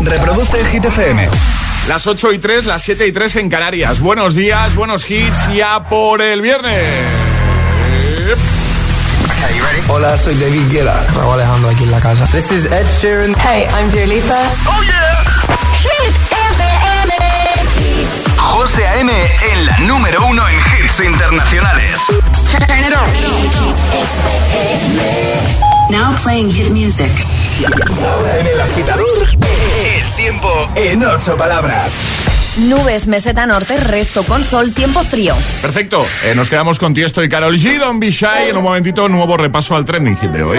Reproduce Hit FM. Las 8 y 3, las 7 y 3 en Canarias. Buenos días, buenos hits, ya por el viernes. Hola, soy David Guetta. Raúl Alejandro aquí en la casa. This is Ed Sheeran. Hey, I'm Dua Lipa. ¡Oh, yeah! Hit FM. José A.M. en la número uno en hits internacionales. Turn it on. Now playing hit music. En el agitador, tiempo en ocho palabras. Nubes, meseta norte, resto con sol, tiempo frío. Perfecto, eh, nos quedamos con Tiesto y Carol G. Don't be shy. En un momentito, nuevo repaso al trending hit de hoy.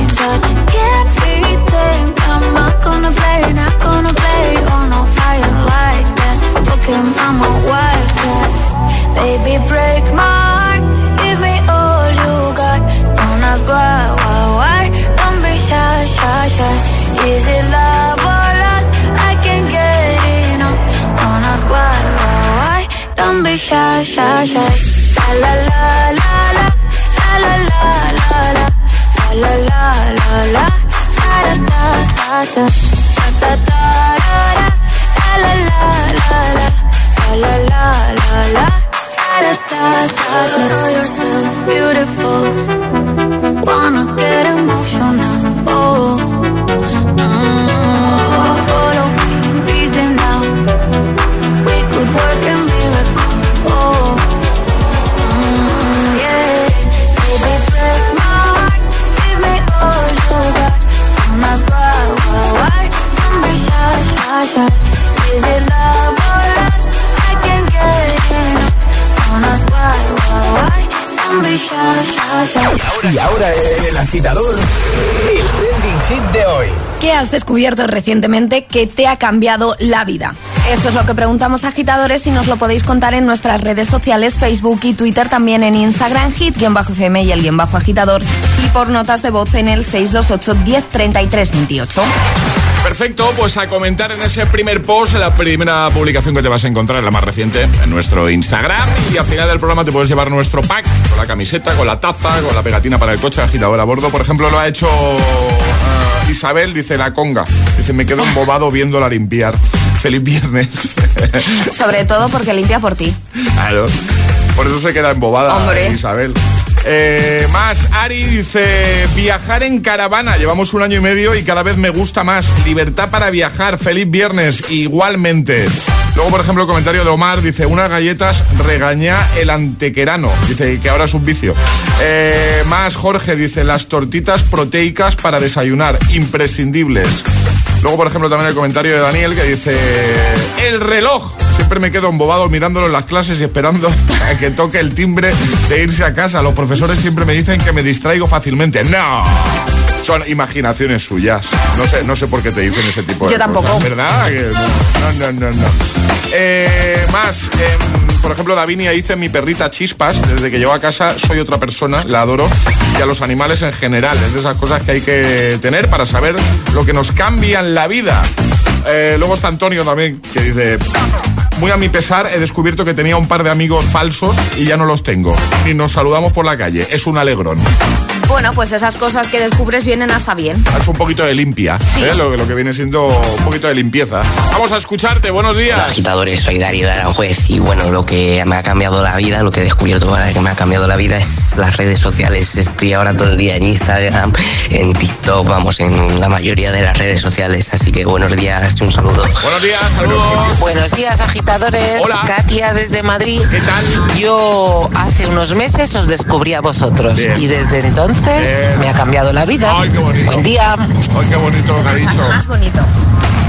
at. Can't be tamed. I'm not gonna play, not gonna play. Oh no, I ain't like that. Fuck him, I'm a wildcat. Baby, break my heart. Give me all you got. Don't ask why, why, why. Don't be shy, shy, shy. Is it love or lust? I can't get enough. Don't ask why, why, why. Don't be shy, shy, shy. La la la la la la la la. Da da da da da da da la la la la. La la la la. Da da da da know Y ahora el agitador, el trending hit de hoy. ¿Qué has descubierto recientemente que te ha cambiado la vida? Esto es lo que preguntamos a agitadores y nos lo podéis contar en nuestras redes sociales, Facebook y Twitter, también en Instagram, hit-fm y el guion bajo agitador, y por notas de voz en el 628 10 28. Perfecto, pues a comentar en ese primer post, la primera publicación que te vas a encontrar, la más reciente, en nuestro Instagram. Y al final del programa te puedes llevar nuestro pack con la camiseta, con la taza, con la pegatina para el coche, agitador a bordo. Por ejemplo, lo ha hecho eh, Isabel, dice la conga. Dice, me quedo embobado viéndola limpiar. Feliz viernes. Sobre todo porque limpia por ti. Claro. Por eso se queda embobada Hombre. Isabel. Eh, más, Ari dice, viajar en caravana, llevamos un año y medio y cada vez me gusta más. Libertad para viajar, feliz viernes, igualmente. Luego, por ejemplo, el comentario de Omar dice, unas galletas regaña el antequerano. Dice que ahora es un vicio. Eh, más, Jorge dice, las tortitas proteicas para desayunar, imprescindibles. Luego, por ejemplo, también el comentario de Daniel que dice, el reloj. Siempre me quedo embobado mirándolo en las clases y esperando a que toque el timbre de irse a casa. Los profesores siempre me dicen que me distraigo fácilmente. No. Son imaginaciones suyas. No sé, no sé por qué te dicen ese tipo de Yo tampoco. cosas, ¿Verdad? No, no, no, no. Eh, más, em, por ejemplo, Davinia dice mi perrita Chispas. Desde que llegó a casa soy otra persona, la adoro. Y a los animales en general. Es de esas cosas que hay que tener para saber lo que nos cambian la vida. Eh, luego está Antonio también, que dice... Muy a mi pesar, he descubierto que tenía un par de amigos falsos y ya no los tengo. Ni nos saludamos por la calle. Es un alegrón. Bueno, pues esas cosas que descubres vienen hasta bien. Ha hecho un poquito de limpia, ¿eh? lo, lo que viene siendo un poquito de limpieza. Vamos a escucharte, buenos días. Hola, agitadores, soy Darío de Aranjuez y bueno, lo que me ha cambiado la vida, lo que he descubierto ahora que me ha cambiado la vida es las redes sociales. Estoy ahora todo el día en Instagram, en TikTok, vamos, en la mayoría de las redes sociales. Así que buenos días, un saludo. Buenos días, saludos. Buenos días, agitadores. Hola. Katia desde Madrid. ¿Qué tal? Yo hace unos meses os descubrí a vosotros Bien. y desde entonces Bien. me ha cambiado la vida. Ay, qué bonito. Buen día. Ay, qué bonito lo que ha dicho. Más bonito.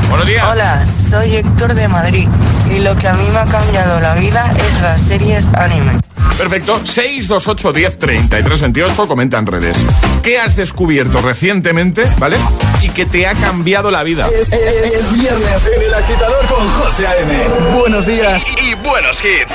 Buenos días. Hola, soy Héctor de Madrid y lo que a mí me ha cambiado la vida es las series anime. Perfecto. 628 10 33 28. Comenta en redes. ¿Qué has descubierto recientemente, ¿vale? Y que te ha cambiado la vida. Es viernes en el agitador con José A.M. Buenos días y buenos hits.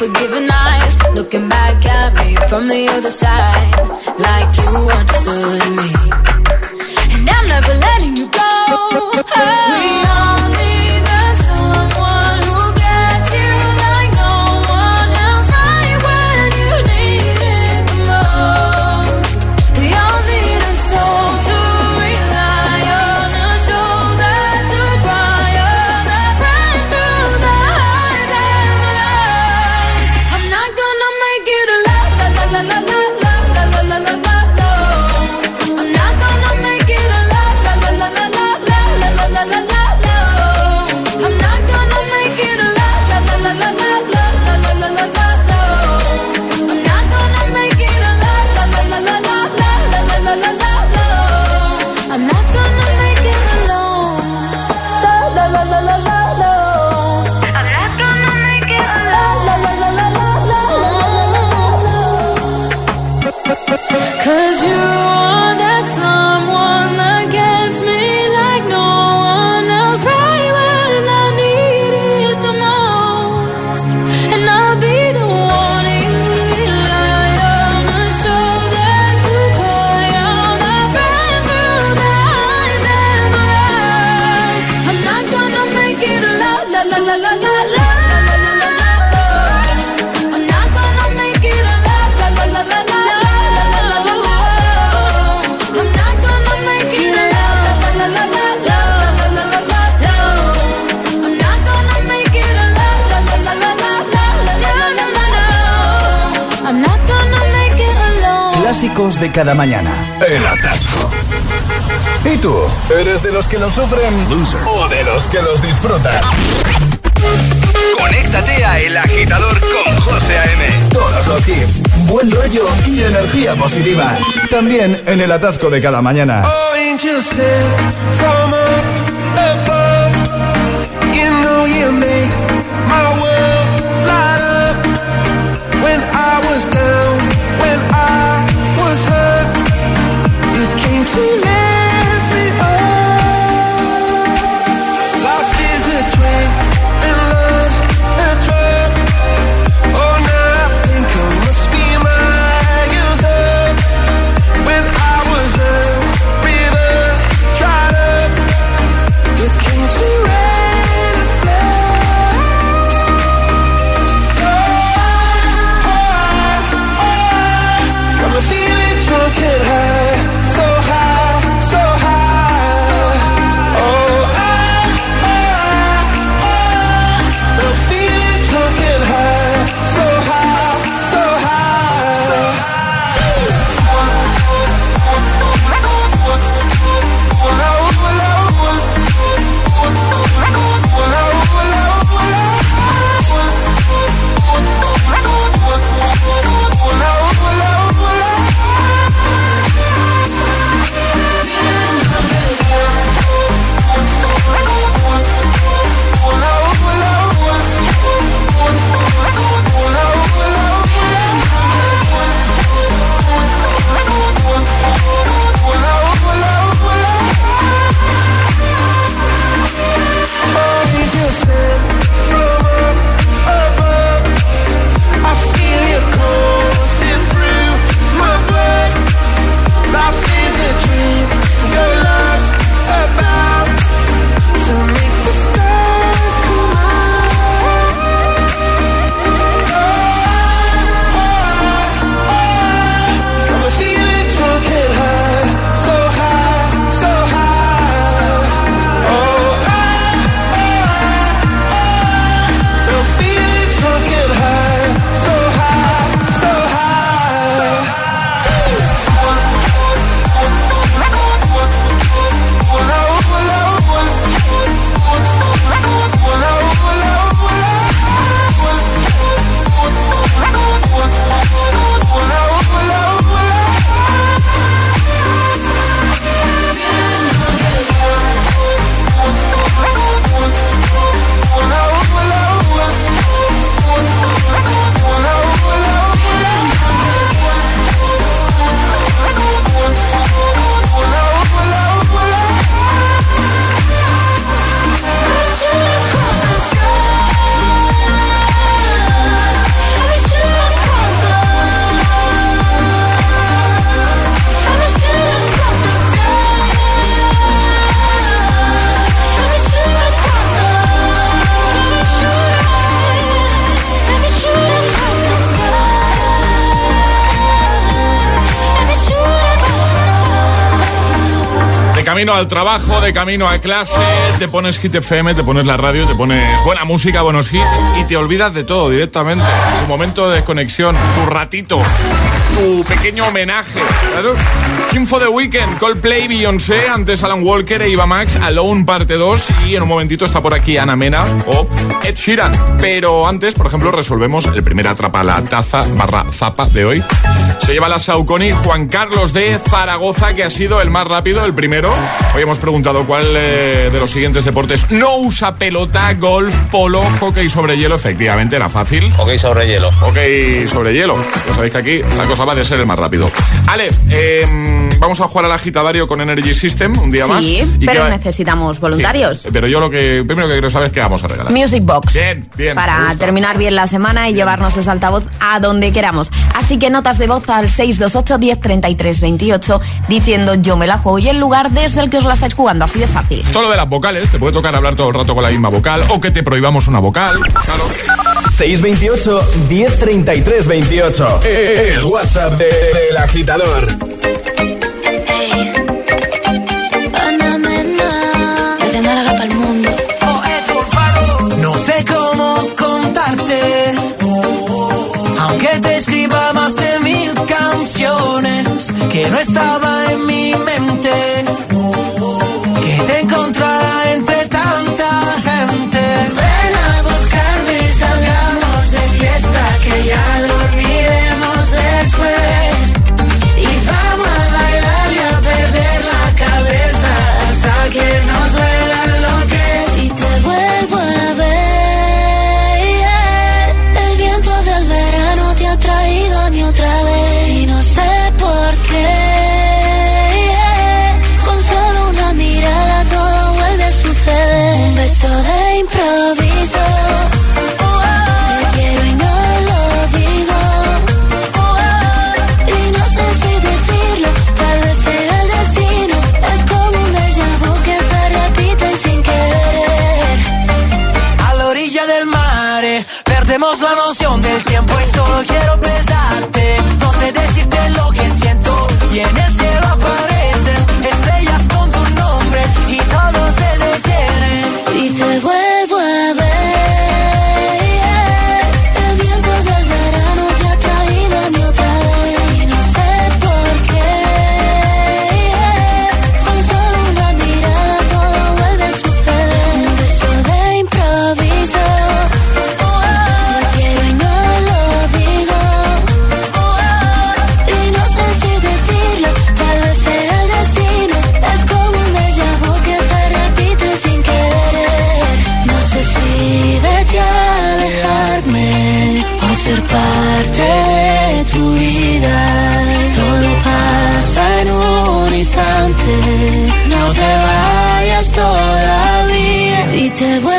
forgiving eyes, looking back at me from the other side, like you understood me. And I'm never letting you go. We all de cada mañana. El atasco. ¿Y tú? ¿Eres de los que lo sufren o de los que los disfrutan? Conéctate a El Agitador con José A.M. Todos los hits, buen rollo y energía positiva. También en el atasco de cada mañana. angels to love. Camino al trabajo, de camino a clase, te pones Hit FM, te pones la radio, te pones buena música, buenos hits y te olvidas de todo directamente. Tu momento de desconexión, tu ratito, tu pequeño homenaje. Claro. King for the Weekend, Coldplay, Beyoncé, antes Alan Walker e Iva Max, Alone parte 2 y en un momentito está por aquí Ana Mena o Ed Sheeran. Pero antes, por ejemplo, resolvemos el primer atrapa la taza barra zapa de hoy. Se lleva la Saucony Juan Carlos de Zaragoza, que ha sido el más rápido, el primero. Hoy hemos preguntado cuál eh, de los siguientes deportes no usa pelota, golf, polo, hockey sobre hielo. Efectivamente, era fácil. Hockey sobre hielo. Hockey sobre hielo. Ya sabéis que aquí la cosa va de ser el más rápido. Ale, eh, vamos a jugar al agitadario con Energy System un día más. Sí, ¿Y pero necesitamos voluntarios. Sí, pero yo lo que primero que quiero saber es qué vamos a regalar. Music Box. Bien, bien. Para terminar bien la semana y llevarnos ese altavoz a donde queramos. Así que notas de voz al 628 10 33 28 diciendo yo me la juego y el lugar desde el que os la estáis jugando. Así de fácil. Todo lo de las vocales, te puede tocar hablar todo el rato con la misma vocal o que te prohibamos una vocal. Claro. 628 1033 28. El WhatsApp de- del agitador. Ana Mena, desde Málaga para el mundo. No sé cómo contarte, que no estaba en mi mente, te vuelvo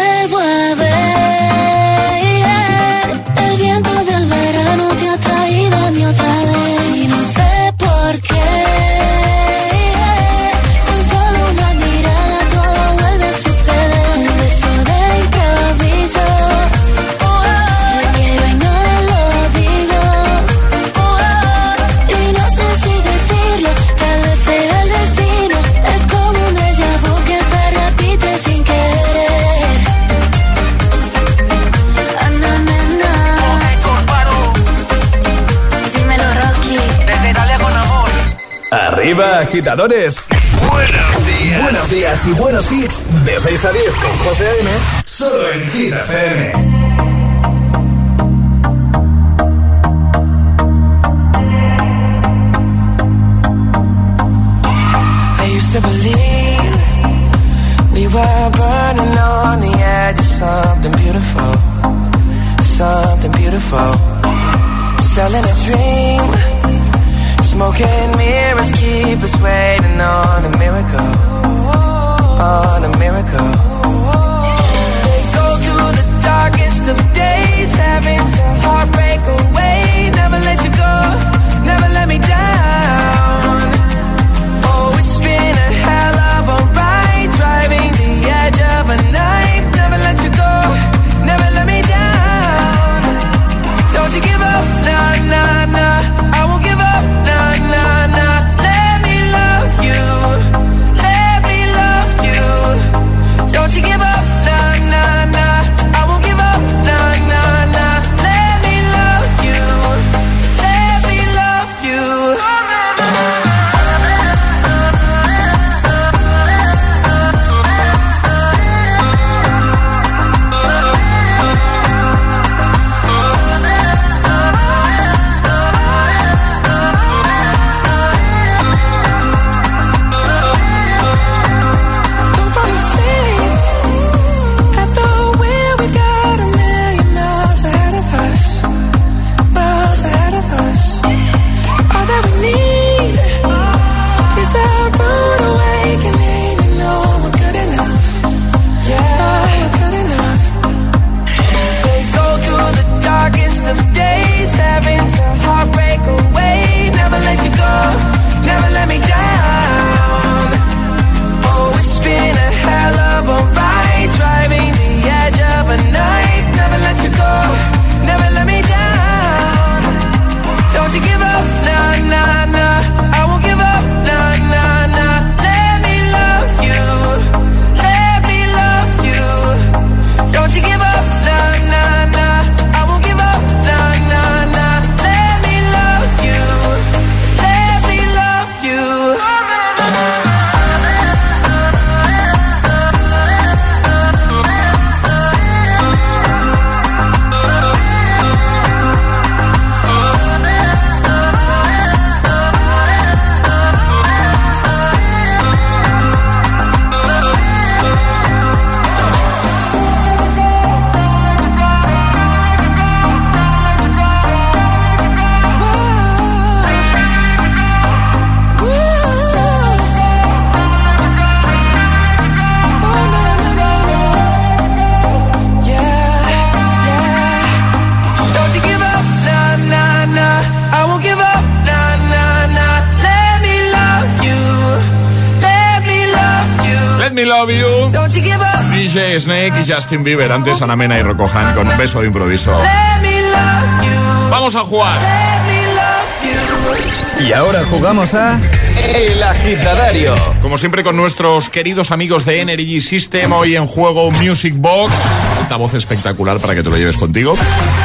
agitadores. Buenos días. Buenos días y buenos hits. De 6 a 10 con José A.M. Solo en Hit FM. I used to believe we were burning on the edge of something beautiful, something beautiful. Selling a dream, smoking mirrors keep us waiting on a miracle, on a miracle. Say go through the darkest of days, having to heartbreak away. Never let you go, never let me down. DJ Snake y Justin Bieber. Antes Ana Mena y Rocohan con un beso de improviso. Vamos a jugar. Y ahora jugamos a El Agitadario. Como siempre con nuestros queridos amigos de Energy System, hoy en juego Music Box, voz espectacular para que te lo lleves contigo.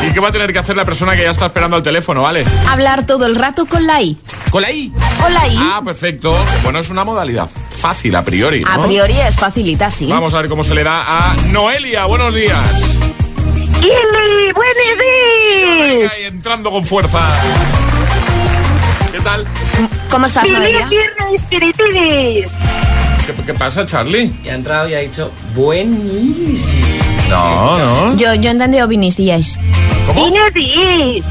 ¿Y qué va a tener que hacer la persona que ya está esperando al teléfono, vale? Hablar todo el rato con la I. ¿Con la I? Con la I. Ah, perfecto. Bueno, es una modalidad fácil a priori, ¿no? A priori es facilita, sí. Vamos a ver cómo se le da a Noelia. Buenos días. ¡Kili! ¡Buenos días! Venga, y entrando con fuerza. ¿Cómo estás, ¡Feliz Noelia? ¿Qué, qué pasa, Charlie? Que ha entrado y ha dicho buenísimo. No, no. Yo, yo he entendido viniciais. ¿Cómo? ¡Buenos días!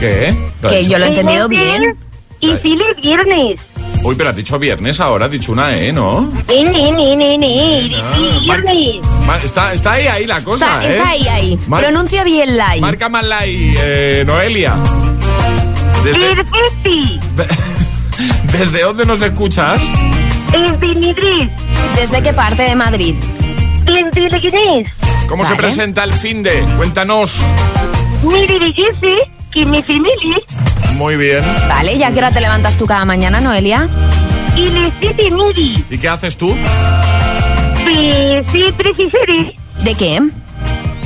¿Qué? ¿Lo has Que yo lo he entendido bien. Y feliz viernes. Uy, pero has dicho viernes ahora, has dicho una E, ¿no? ¡Eh, ne, ne, ne, ne! ¡Feliz Mar- viernes! Mar- está, está ahí, ahí la cosa, Está, ¿eh? está ahí, ahí. Mar- Pronuncia bien la I. Marca más la I, eh, Noelia. ¿Desde. ¿Desde dónde nos escuchas? ¡Es de Madrid! ¿Desde qué parte de Madrid? ¿Cómo se presenta el fin de? Cuéntanos. Mire, belleza, que mi familia Muy bien. Vale, ¿ya qué hora te levantas tú cada mañana, Noelia? y les siete miri. ¿Y qué haces tú? Pues sí, precisaré. ¿De qué?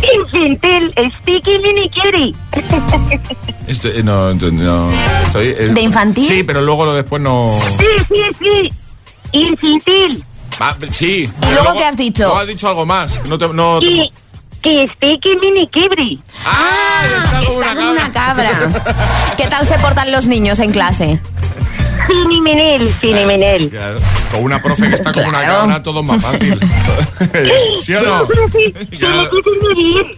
Infantil, sticky. Estoy, eh, no, no, no, estoy, eh, ¿De infantil? Sí, pero luego lo después no... Sí, sí, sí. Infantil. Ah, sí. ¿Y luego qué has dicho? No has dicho algo más. No te, no, Y que sticky mini quiere. ¡Ah! Está como Está una como una cabra. cabra. ¿Qué tal se portan los niños en clase? Finimenel, finimenel. Claro, Con una profe que está como una Claro. cabra, todo más fácil. ¿Sí o no? Sí, Claro.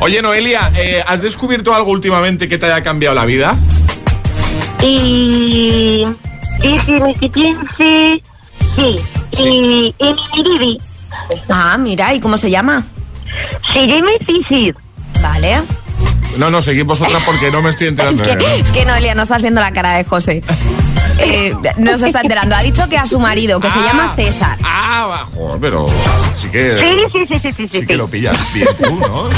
Oye, Noelia, eh, ¿has descubierto algo últimamente que te haya cambiado la vida? Y... Que piense... Sí. Y... Emily Ah, mira, ¿y cómo se llama? Se llama. Vale. No, no, seguid vosotras porque no me estoy Es enterando. que, ¿eh? es que Noelia, no estás viendo la cara de José. Eh, no se está enterando. Ha dicho que a su marido, que se Ah. llama César. Ah, joder, pero sí que... Sí, sí, sí, sí, sí, sí. Sí que lo pillas bien tú, ¿no?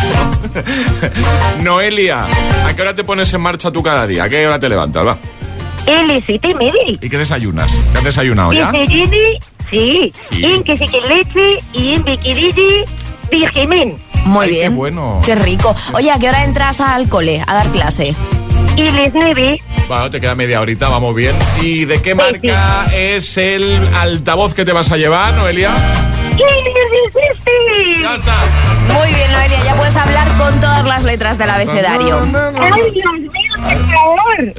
Noelia, ¿a qué hora te pones en marcha tú cada día? ¿A qué hora te levantas, va? LST Medi. ¿Y qué desayunas? ¿Qué has desayunado ya? Sí. Sí. En que se que leche y en biquirille virgen. Muy Ay, qué bien. bueno. Qué rico. Oye, ¿a qué hora entras al cole a dar clase? Y les nueve. Bueno, te queda media horita, vamos bien. ¿Y de qué marca es el altavoz que te vas a llevar, Noelia? ¿Qué les hiciste? Ya está. Muy bien, Noelia, ya puedes hablar con todas las letras del abecedario. Ay, Dios mío, por favor.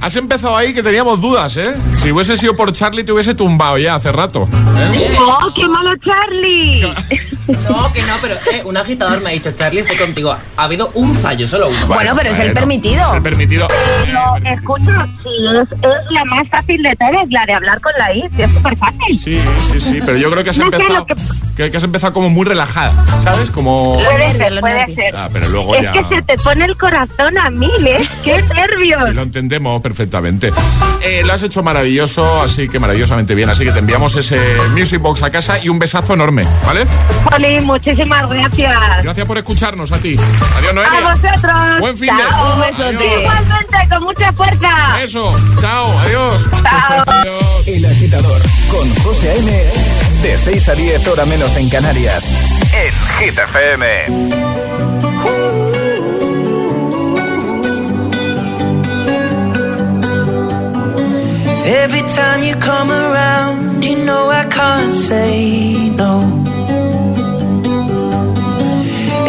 Has empezado ahí que teníamos dudas, ¿eh? Si hubiese sido por Charlie te hubiese tumbado ya hace rato. ¿eh? ¡Oh, qué malo Charlie! No, que no, pero eh, un agitador me ha dicho, Charlie, estoy contigo. Ha habido un fallo, solo uno. Bueno, pero es el permitido. Es el permitido. No, escucha, sí, es, es la más fácil de todas, la de hablar con la I, es súper fácil. Sí, sí, sí, pero yo creo que has No empezado que- que, que has empezado como muy relajada, ¿sabes? Como Puede ser, puede ser. Ah, pero luego es ya que se te pone el corazón a mil, ¿eh? ¡Qué nervios! Sí, lo entendemos perfectamente. Eh, lo has hecho maravilloso, así que maravillosamente bien. Así que te enviamos ese Music Box a casa y un besazo enorme, ¿vale? Jolín, muchísimas gracias. Gracias por escucharnos a ti. Adiós, A Noelia. vosotros. Buen fin de. Chao. Un besote. Igualmente, con mucha fuerza. Eso. Chao. Adiós. Chao. Adiós. El agitador con José A.M. De 6 a 10 hora menos en Canarias. En Hit FM. Every time you come around, you know I can't say no.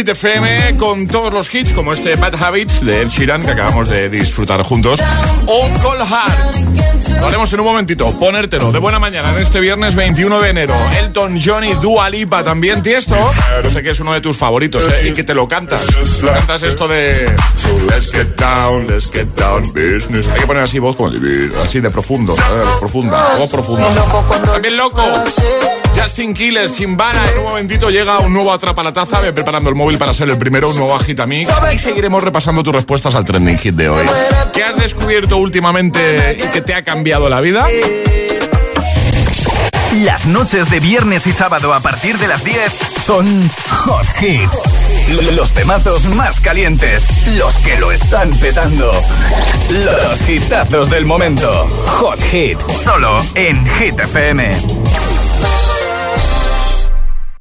Hit FM con todos los hits como este Bad Habits de Ed Sheeran que acabamos de disfrutar juntos o Cold Heart. Lo haremos en un momentito, ponértelo de buena mañana en este viernes 21 de enero. Elton John y Dua Lipa también, Tiesto. No sé que es uno de tus favoritos ¿eh? y que te lo cantas. Cantas esto de Let's get down, let's get down business. Hay que poner así voz como así de profundo, ¿eh? profunda, voz profunda. También loco. Justin Killer, sin vara. En un momentito llega un nuevo Atrapa la Taza. Ve preparando el móvil para ser el primero, un nuevo Agitamix. Y seguiremos repasando tus respuestas al trending hit de hoy. ¿Qué has descubierto últimamente y que te ha cambiado la vida? Las noches de viernes y sábado a partir de las 10 son Hot Hit. Los temazos más calientes, los que lo están petando. Los hitazos del momento. Hot Hit, solo en Hit FM.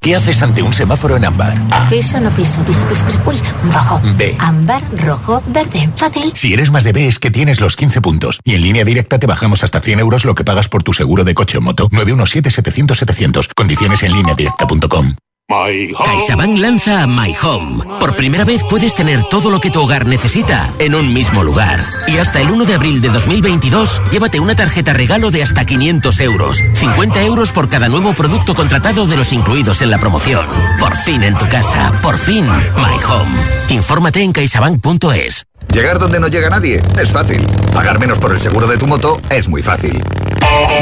¿Qué haces ante un semáforo en ámbar? A. Piso, no piso, piso, piso, piso. Uy, rojo. B. Ámbar, rojo, verde. Fácil. Si eres más de B es que tienes los 15 puntos. Y en línea directa te bajamos hasta 100 euros lo que pagas por tu seguro de coche o moto. 917-700-700. Condiciones en línea directa.com. CaixaBank lanza My Home. Por primera vez puedes tener todo lo que tu hogar necesita en un mismo lugar. Y hasta el 1 de abril de 2022, llévate una tarjeta regalo de hasta 500 euros. 50 euros por cada nuevo producto contratado de los incluidos en la promoción. Por fin en tu casa. Por fin My Home. Infórmate en caixabank.es. Llegar donde no llega nadie es fácil. Pagar menos por el seguro de tu moto es muy fácil.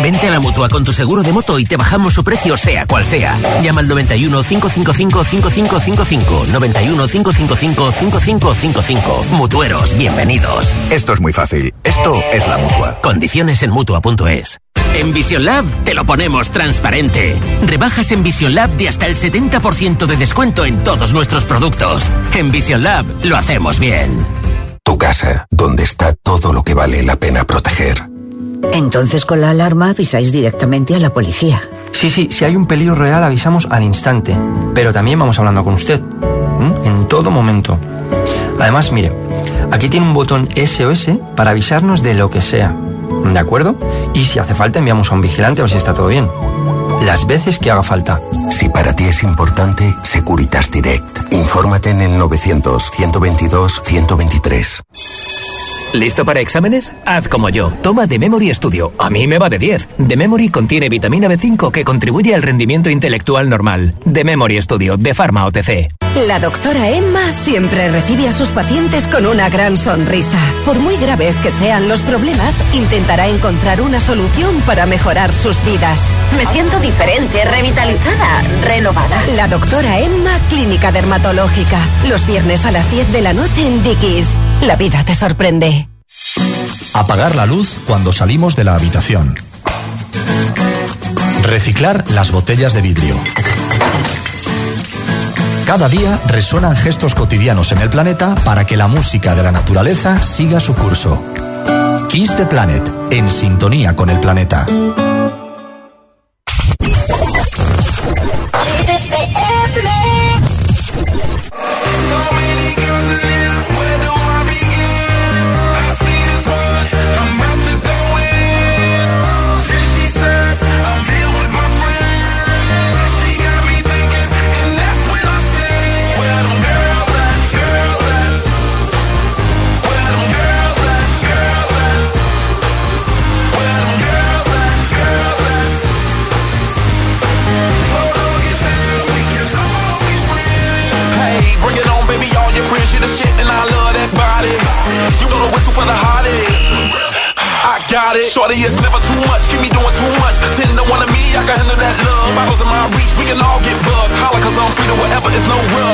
Vente a la mutua con tu seguro de moto y te bajamos su precio sea cual sea. Llama al 91 555 5555. 91 555 5555. Mutueros, bienvenidos. Esto es muy fácil. Esto es la mutua. Condiciones en mutua.es. En Vision Lab te lo ponemos transparente. Rebajas en Vision Lab de hasta el 70% de descuento en todos nuestros productos. En Vision Lab lo hacemos bien. Tu casa, donde está todo lo que vale la pena proteger. Entonces con la alarma avisáis directamente a la policía. Sí, sí, si hay un peligro real avisamos al instante, pero también vamos hablando con usted, ¿m? en todo momento. Además, mire, aquí tiene un botón SOS para avisarnos de lo que sea, ¿de acuerdo? Y si hace falta enviamos a un vigilante a ver si está todo bien. Las veces que haga falta. Si para ti es importante, Securitas Direct. Infórmate en el 900-122-123. ¿Listo para exámenes? Haz como yo. Toma The Memory Studio. A mí me va de 10. The Memory contiene vitamina B5 que contribuye al rendimiento intelectual normal. The Memory Studio de Pharma OTC. La doctora Emma siempre recibe a sus pacientes con una gran sonrisa. Por muy graves que sean los problemas, intentará encontrar una solución para mejorar sus vidas. Me siento diferente, revitalizada, renovada. La doctora Emma, Clínica Dermatológica. Los viernes a las 10 de la noche en Dickies. La vida te sorprende. Apagar la luz cuando salimos de la habitación. Reciclar las botellas de vidrio. Cada día resuenan gestos cotidianos en el planeta para que la música de la naturaleza siga su curso. Kiss the Planet, en sintonía con el planeta. The shit, and I love that body. You the whistle for the hottie. I got it. Shorty, it's never too much. Keep me doing too much. Ten to one of me, I can handle that love. Bottles in my reach, we can all get buzzed. Holla, cause I'm to whatever, it's no rush.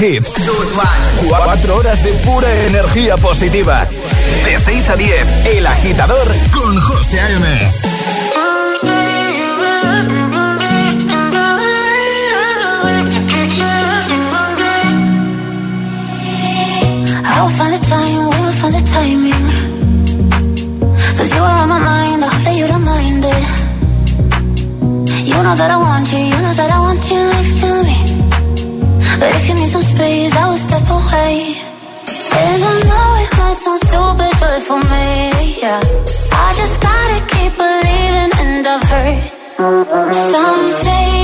hits. Cuatro horas de pura energía positiva. De 6 a 10, El Agitador con José A.M. I'll find the time, we'll find the timing. Cause you are on my mind, I hope that you don't mind it. You know that I want you. need some space, I will step away. And I know it might sound stupid, but for me, yeah. I just gotta keep believing, and I've heard some say.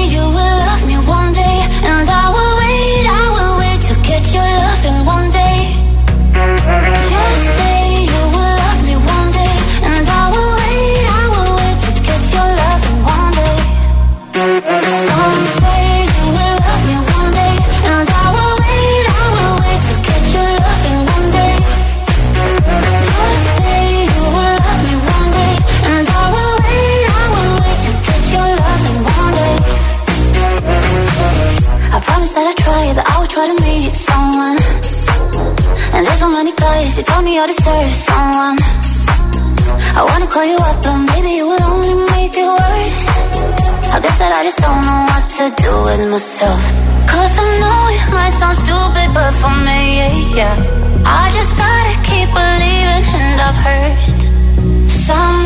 me I deserve someone. I wanna call you up but maybe it would only make it worse. I guess that I just don't know what to do with myself. Cause I know it might sound stupid but for me, yeah. I just gotta keep believing and I've heard some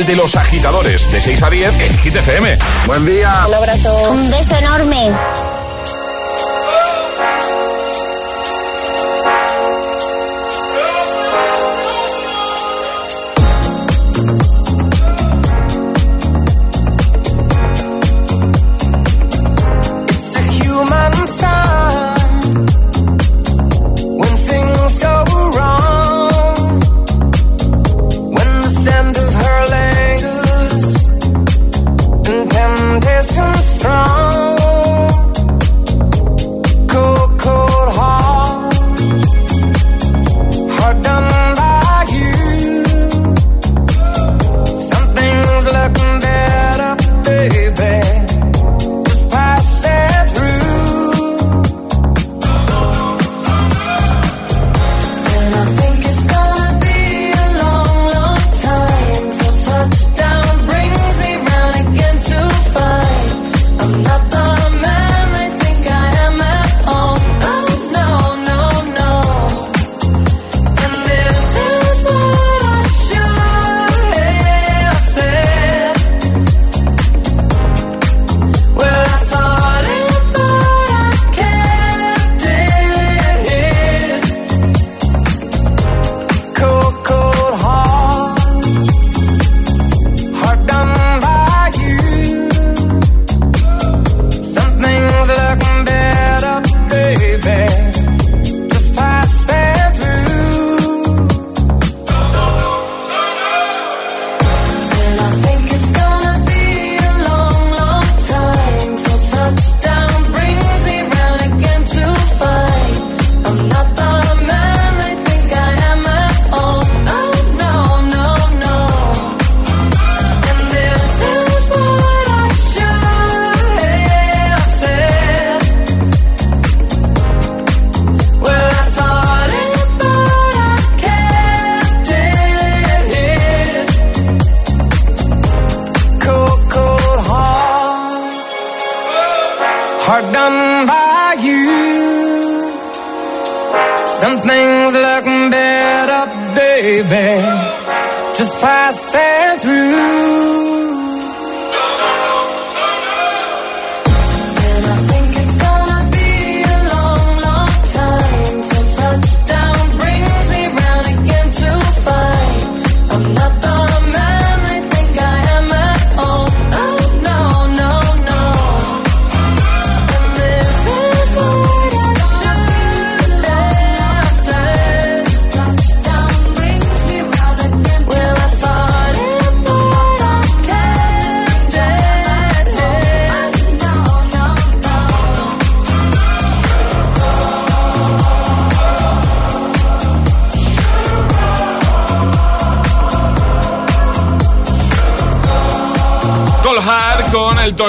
el de los agitadores, de 6 a 10 en GTFM. Buen día. Un abrazo. Un beso enorme.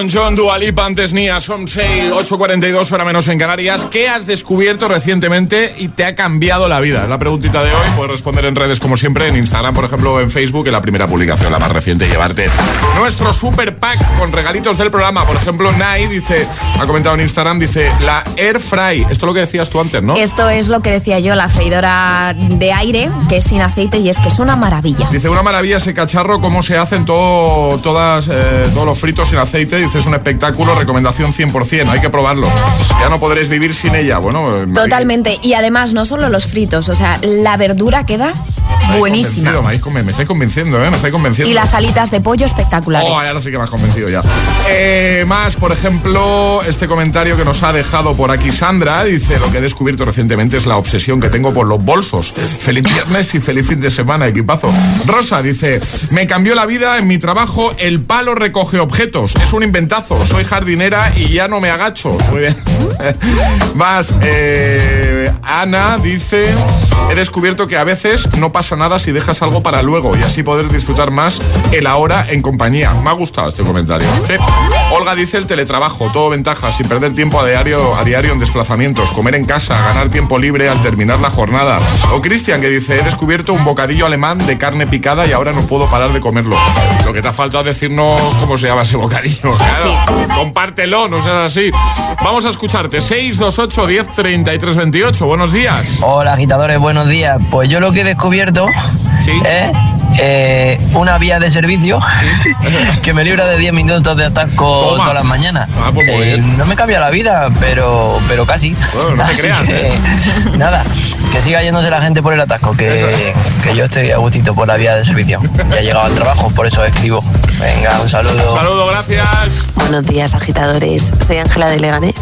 Elton John, Dualipa, antes Nia, son 6, 8.42 hora menos en Canarias. ¿Qué has descubierto recientemente y te ha cambiado la vida? La preguntita de hoy. Puedes responder en redes como siempre, en Instagram, por ejemplo, en Facebook, en la primera publicación, la más reciente, llevarte nuestro super pack con regalitos del programa. Por ejemplo, Nai dice, ha comentado en Instagram, dice la Air Fry. Esto es lo que decías tú antes, ¿no? Esto es lo que decía yo, la freidora de aire, que es sin aceite y es que es una maravilla. Dice, una maravilla ese cacharro, cómo se hacen todo, todas, eh, todos los fritos sin aceite. Dice, es un espectáculo, recomendación 100%, hay que probarlo. Ya no podréis vivir sin ella. Bueno, eh, Totalmente. Y además, no solo los fritos, o sea, la verdura queda me buenísima. convencido, Me, conven- me estáis convenciendo, ¿eh? Me estáis convenciendo. Y las alitas de pollo espectaculares. Oh, ahora sí que me has convencido ya. Eh, más, por ejemplo, este comentario que nos ha dejado por aquí Sandra dice: Lo que he descubierto recientemente es la obsesión que tengo por los bolsos. Feliz viernes y feliz fin de semana, equipazo. Rosa dice: Me cambió la vida en mi trabajo. El palo recoge objetos. Es un inventazo. Soy jardinera y ya no me agacho. Muy bien. más, eh, Ana dice: He descubierto que a veces no pasa nada si dejas algo para luego y así poder disfrutar más el ahora en compañía. Me ha gustado este comentario. Olga dice el teletrabajo, todo ventaja, sin perder tiempo a diario, a diario en desplazamientos, comer en casa, ganar tiempo libre al terminar la jornada. O Cristian que dice, he descubierto un bocadillo alemán de carne picada y ahora no puedo parar de comerlo. Lo que te ha faltado decirnos cómo se llama ese bocadillo. Claro, compártelo, no seas así. Vamos a escucharte. 628 10 33 28. Buenos días. Hola agitadores, buenos días. Pues yo lo que he descubierto es eh, una vía de servicio que me libra de 10 minutos de atasco Toma. todas las mañanas. Ah, pues Eh, no me cambia la vida, pero, pero casi. Bueno, no te Así creas, que, ¿eh? Nada, que siga yéndose la gente por el atasco, que, que yo estoy a gustito por la vía de servicio. Ya he llegado al trabajo, por eso escribo. Venga, un saludo. Saludo, gracias. Buenos días, agitadores. Soy Ángela de Leganés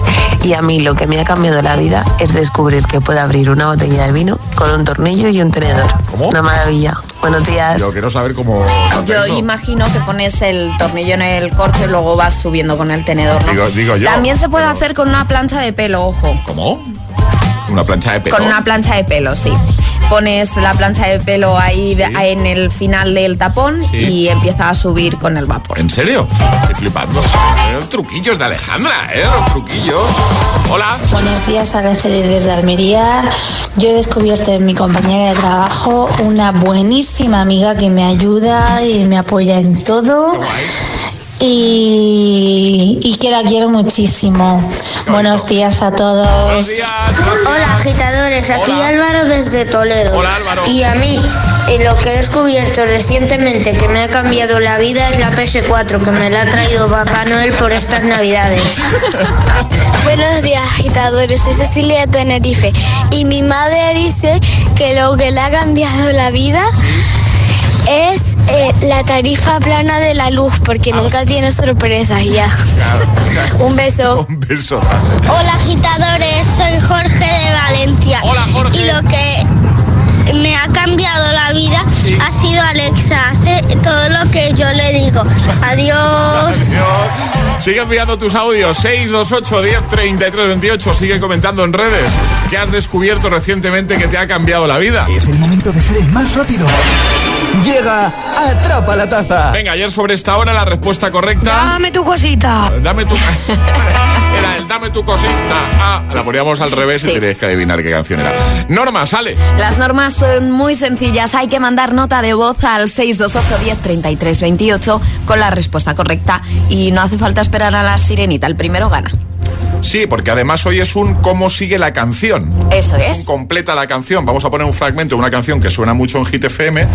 y a mí lo que me ha cambiado la vida es descubrir que puedo abrir una botella de vino con un tornillo y un tenedor. Una maravilla. Buenos días. Yo quiero saber cómo Yo eso. imagino que pones el tornillo en el corcho y luego vas subiendo con el tenedor. ¿no? Digo, digo yo. También se puede hacer con una plancha de pelo, ojo. ¿Cómo? Una plancha de pelo. Con una plancha de pelo, sí. Pones la plancha de pelo ahí en el final del tapón Sí. y empieza a subir con el vapor. ¿En serio? Estoy flipando. Eh, truquillos de Alejandra, ¿eh? Los truquillos. Hola. Buenos días, Araceli desde Almería. Yo he descubierto en mi compañera de trabajo una buenísima amiga que me ayuda y me apoya en todo. Y, y que la quiero muchísimo. Buenos días a todos. Hola agitadores, aquí Álvaro desde Toledo. Hola, Álvaro. Y a mí lo que he descubierto recientemente que me ha cambiado la vida es la PS4 que me la ha traído Papá Noel por estas navidades. Buenos días, agitadores. Soy Cecilia de Tenerife. Y mi madre dice que lo que le ha cambiado la vida es eh, la tarifa plana de la luz, porque nunca tiene sorpresas ya. Un beso. Un beso grande. Hola agitadores, soy Jorge de Valencia. Hola Jorge. Y lo que me ha cambiado la vida ha sido Alexa. Hace todo lo que yo le digo. Adiós. Sigue enviando tus audios 628 10 33 28. Sigue comentando en redes que has descubierto recientemente que te ha cambiado la vida. Es el momento de ser el más rápido. Llega Atrapa la Taza. Venga, ayer sobre esta hora la respuesta correcta. Dame tu cosita. Dame tu. Era el dame tu cosita. Ah, la poníamos al revés y teníais que adivinar qué canción era. Norma, sale. Las normas son muy sencillas. Hay que mandar nota de voz al 628 10 33 28 con la respuesta correcta. Y no hace falta esperar a la sirenita. El primero gana. Sí, porque además hoy es un cómo sigue la canción. Eso es. Un completa la canción. Vamos a poner un fragmento de una canción que suena mucho en Hit FM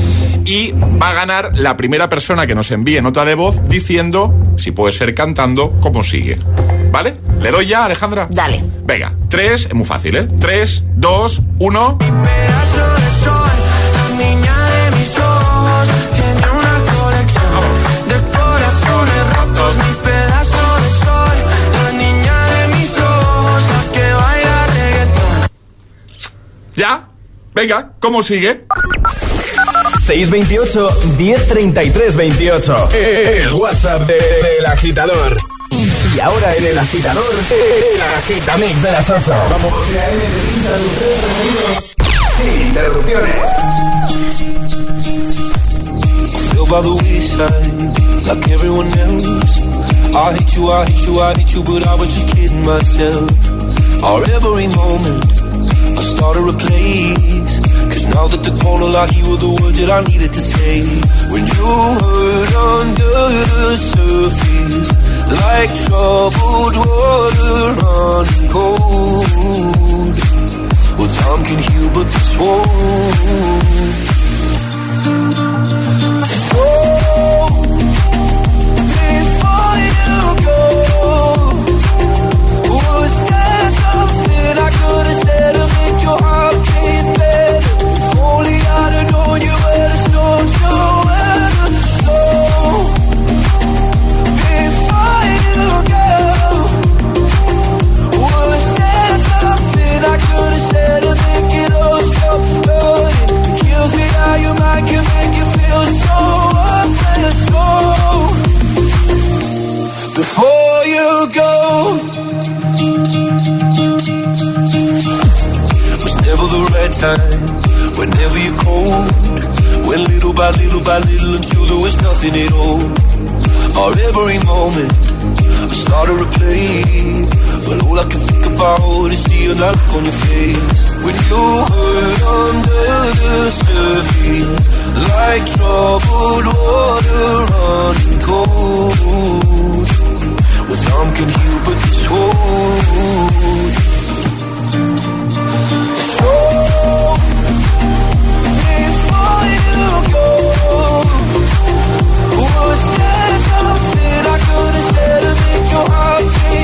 y va a ganar la primera persona que nos envíe nota de voz diciendo, si puede ser cantando, cómo sigue. ¿Vale? ¿Le doy ya, Alejandra? Dale. Venga, tres, es muy fácil, ¿eh? Tres, dos, uno. ¿Ya? Venga, ¿cómo sigue? 628 1033 28. El WhatsApp de- del agitador. Y ahora en el agitador, el agitamix de las 8. Vamos. Sin interrupciones. feel by the wayside, like everyone else. I hate you, I hate you, I hate you, but I was just kidding myself. Our every moment, now that the corner lock, you were the words that I needed to say. When you hurt under the surface, like troubled water running cold. Well, time can heal, but this won't. Before you go, was there something I could have said make you feel so worthless. So, before you go. Was never the right time, whenever you're cold. When little by little by little until there was nothing at all. Or every moment, I started to play. But all I can think about is seeing that look on your face. When you hurt under the surface, like troubled water running cold. Well, time can heal, but this won't. So, before you go, was there something I could have said to make your heart beat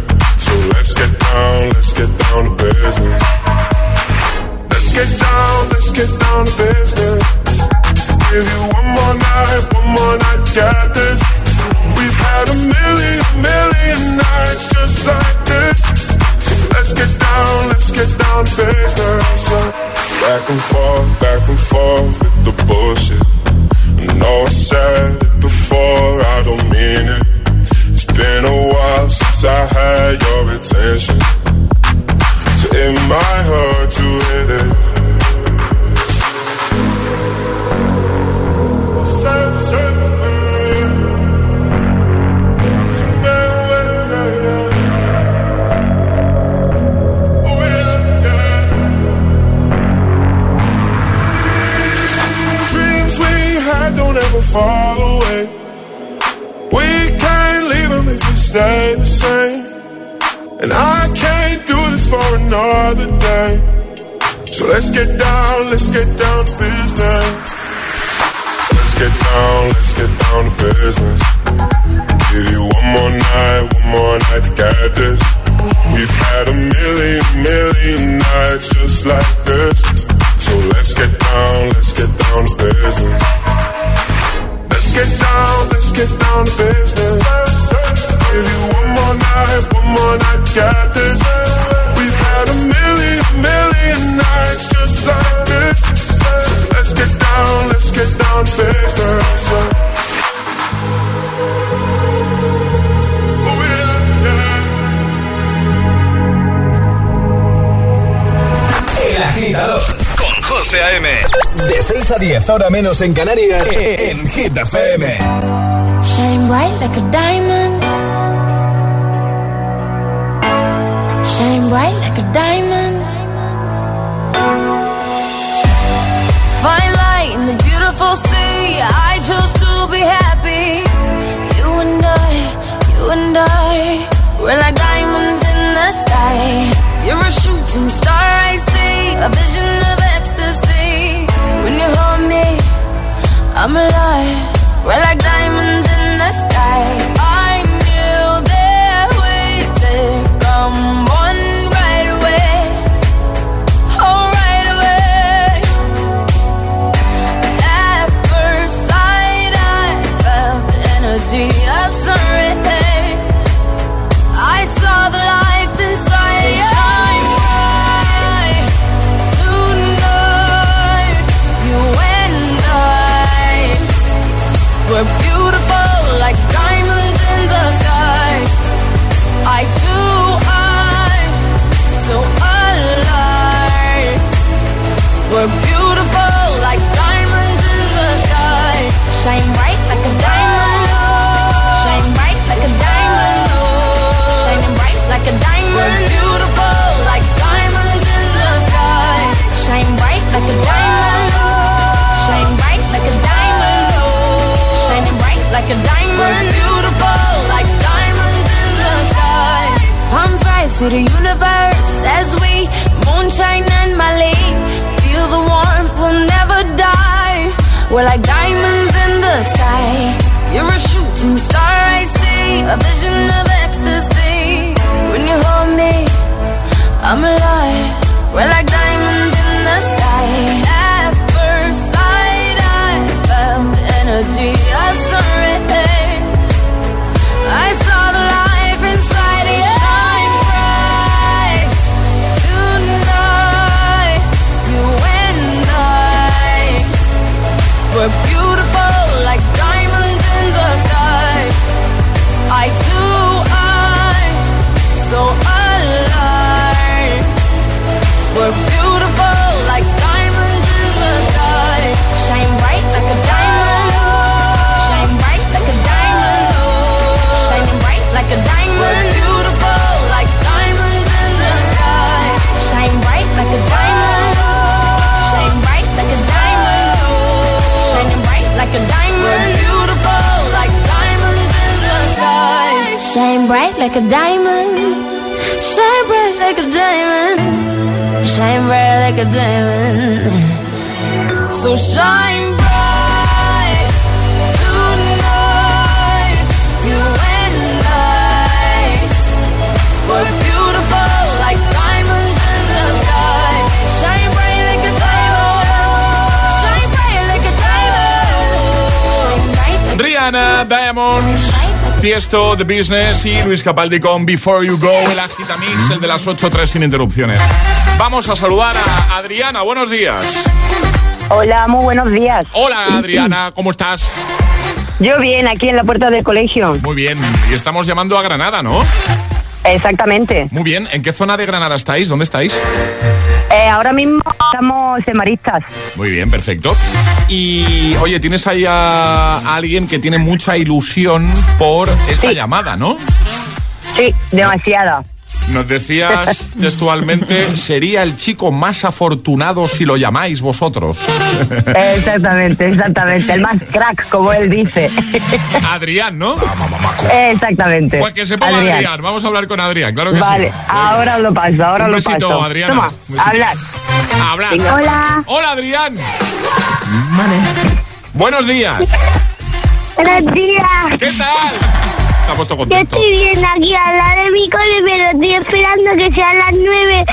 10 hora menos en Canarias, e, e, en Hit FM. Shine bright like a diamond. Shine bright like a diamond. Find light in the beautiful sea. I chose to be happy. You and I, you and I. We're like diamonds in the sky. You're a shooting star, I see. A vision of ecstasy. When you hold I'm alive, we're like dynamite to the universe as we moonshine and Mali. Feel the warmth, we'll never die. We're like diamonds in the sky. You're a shooting star, I see. A vision of Tiesto, The Business y Luis Capaldi con Before You Go, el Agitamix, el de las 8.3 sin interrupciones. Vamos a saludar a Adriana, buenos días. Hola, muy buenos días. Hola Adriana, ¿cómo estás? Yo bien, aquí en la puerta del colegio. Muy bien, y estamos llamando a Granada, ¿no? Exactamente. Muy bien, ¿en qué zona de Granada estáis? ¿Dónde estáis? Eh, ahora mismo estamos en Maristas. Muy bien, perfecto. Y oye, tienes ahí a alguien que tiene mucha ilusión por esta llamada, ¿no? Sí, demasiada. Nos decías textualmente, sería el chico más afortunado si lo llamáis vosotros. Exactamente, exactamente. El más crack, como él dice. Adrián, ¿no? Exactamente. Pues que se ponga Adrián. Vamos a hablar con Adrián, claro que vale, sí. ahora lo paso, ahora Un lo besito, paso. Adriana. Toma, Un besito. hablar. Hablar. Hola. Hola, Adrián. Buenos días. Buenos días. ¿Qué tal? Se ha puesto Yo estoy bien aquí al lado de mi cole, pero estoy esperando que sean las nueve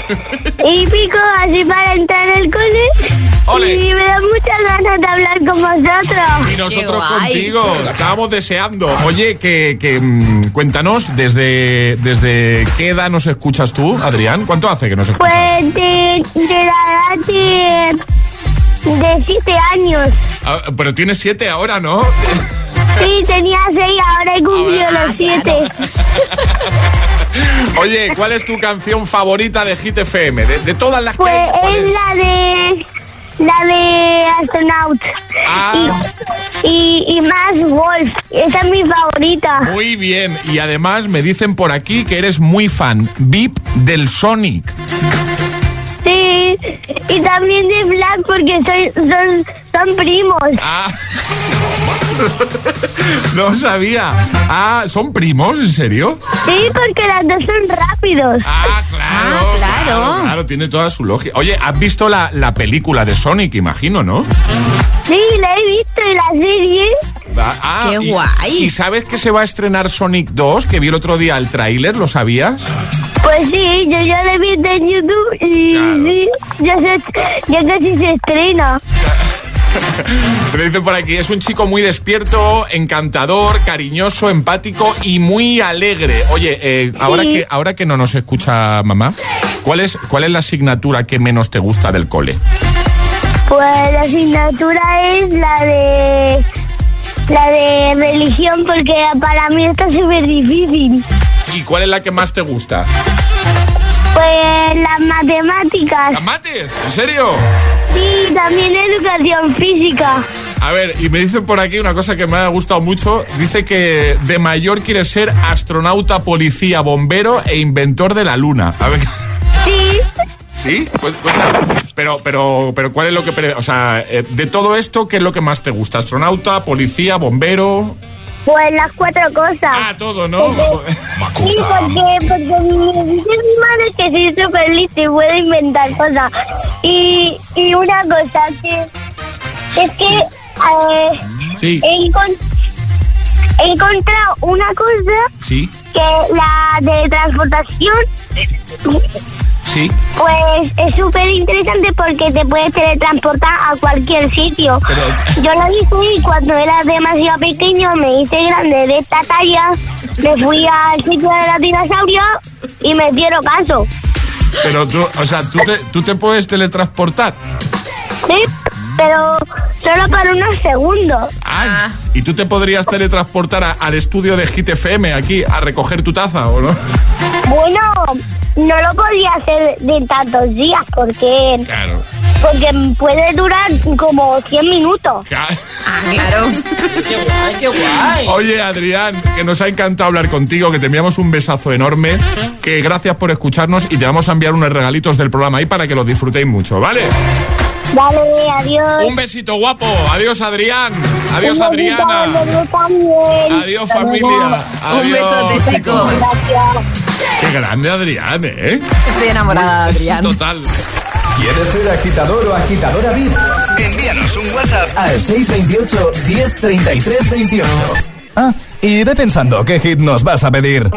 y pico así para entrar en el cole. Y me da muchas ganas de hablar con vosotros. Y nosotros contigo, estábamos deseando. Oye, que, que, mm, cuéntanos, ¿desde, ¿desde qué edad nos escuchas tú, Adrián? ¿Cuánto hace que nos escuchas? Pues de, de la edad de, de siete años. Ah, pero tienes siete ahora, ¿no? Sí, tenía seis, ahora he cumplido los siete. Oye, ¿cuál es tu canción favorita de Hit FM? De, de todas las que Pues hay, ¿cuál es es? la de la de Astronaut Ah. y, y, y más Wolf. Esa es mi favorita. Muy bien, y además me dicen por aquí que eres muy fan, VIP del Sonic. Y también de Black porque soy, son, son primos. Ah. no sabía. Ah, ¿son primos? ¿En serio? Sí, porque las dos son rápidos. Ah, claro. claro. Claro, tiene toda su lógica. Oye, ¿has visto la, la película de Sonic, imagino, no? Sí, la he visto en la serie. Ah, Qué y- guay. ¿Y sabes que se va a estrenar Sonic 2? Que vi el otro día el tráiler, ¿lo sabías? Pues sí, yo ya he visto en YouTube y sí, ya, se, ya casi se estrena. Me dicen por aquí, es un chico muy despierto, encantador, cariñoso, empático y muy alegre. Oye, eh, ahora, Sí. que, ahora que no nos escucha mamá, ¿cuál es, ¿cuál es la asignatura que menos te gusta del cole? Pues la asignatura es la de la de religión porque para mí está súper difícil. ¿Y cuál es la que más te gusta? Pues las matemáticas. ¿Las mates? ¿En serio? Sí, también educación física. A ver, y me dicen por aquí una cosa que me ha gustado mucho. Dice que de mayor quiere ser astronauta, policía, bombero e inventor de la luna. A ver. Sí. ¿Sí? Pues, cuenta. Pero, pero, pero, ¿cuál es lo que... O sea, eh, de todo esto, ¿qué es lo que más te gusta? ¿Astronauta, policía, bombero? Pues las cuatro cosas. Ah, todo, ¿no? Sí, porque, porque mi, dice mi madre que soy súper lista y puedo inventar cosas. Y, y una cosa que es que eh, Sí. he, he encontrado una cosa Sí, que la de transportación sí. pues es súper interesante porque te puedes teletransportar a cualquier sitio. Yo lo hice y cuando era demasiado pequeño me hice grande de esta talla, me fui al sitio de los dinosaurios y me dieron caso. Pero tú, o sea, ¿tú te, tú te puedes teletransportar. Sí, pero solo por unos segundos. Ah, ¿Y tú te podrías teletransportar a- al estudio de Hit FM aquí a recoger tu taza o no? Bueno, no lo podía hacer de tantos días porque, Claro. porque puede durar como 100 minutos. claro. qué guay, qué guay. Oye, Adrián, que nos ha encantado hablar contigo, que te enviamos un besazo enorme, que gracias por escucharnos y te vamos a enviar unos regalitos del programa ahí para que los disfrutéis mucho, ¿vale? Vale, adiós. Un besito guapo. Adiós, Adrián. Adiós, Un Adriana. Adiós, familia. Adiós. chicos. Qué grande, Adrián, ¿eh? Estoy enamorada de Adrián. Total. ¿Quieres ser agitador o agitadora VIP? Envíanos un WhatsApp Al 628 1033 28. Ah, y ve pensando qué hit nos vas a pedir.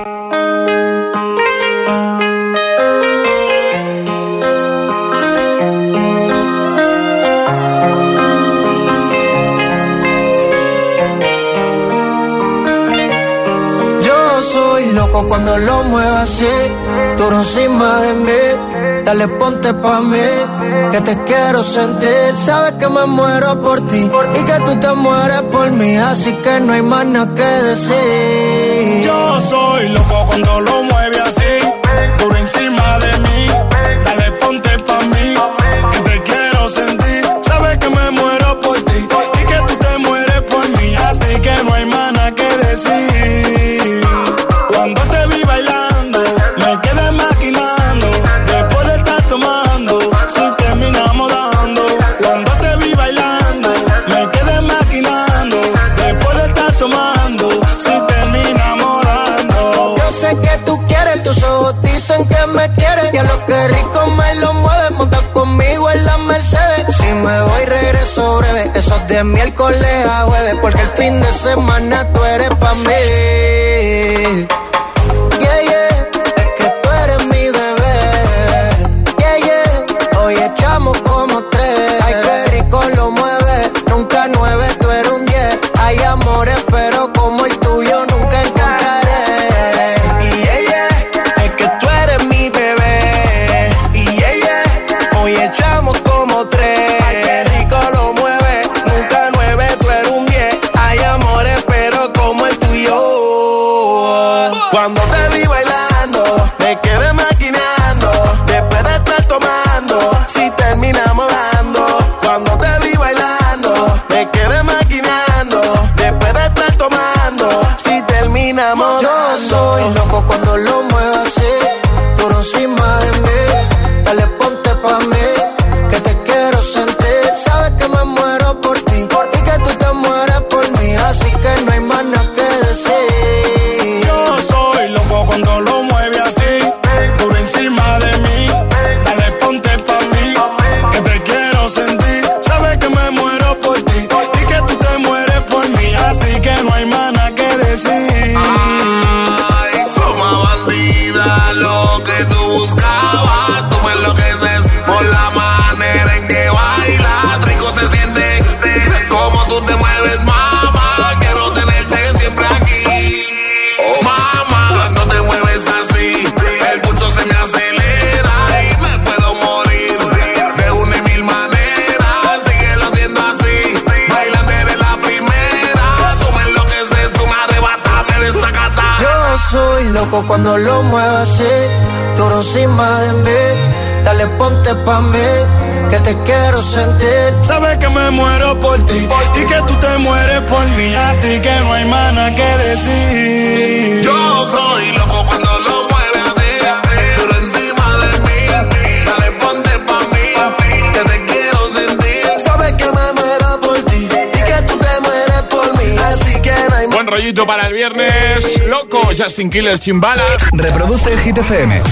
loco cuando lo muevo así. Tú encima de mí, dale ponte pa' mí. Que te quiero sentir, sabes que me muero por ti. Y que tú te mueres por mí, así que no hay más nada que decir. Yo soy loco cuando lo mueve así. Tú encima de mí, dale ponte pa' mí. Que te quiero sentir, sabes que me muero por ti. Y que tú te mueres por mí, así que no hay más nada que decir. De miércoles a jueves, porque el fin de semana tú eres pa' mí. cuando lo muevas así, duro encima de mí. Dale ponte pa' mí, que te quiero sentir. Sabes que me muero por ti, por ti que tú te mueres por mí. Así que no hay mana que decir. Yo soy loco rollito para el viernes. Loco, Justin Killer Chimbala. Reproduce el Hit FM.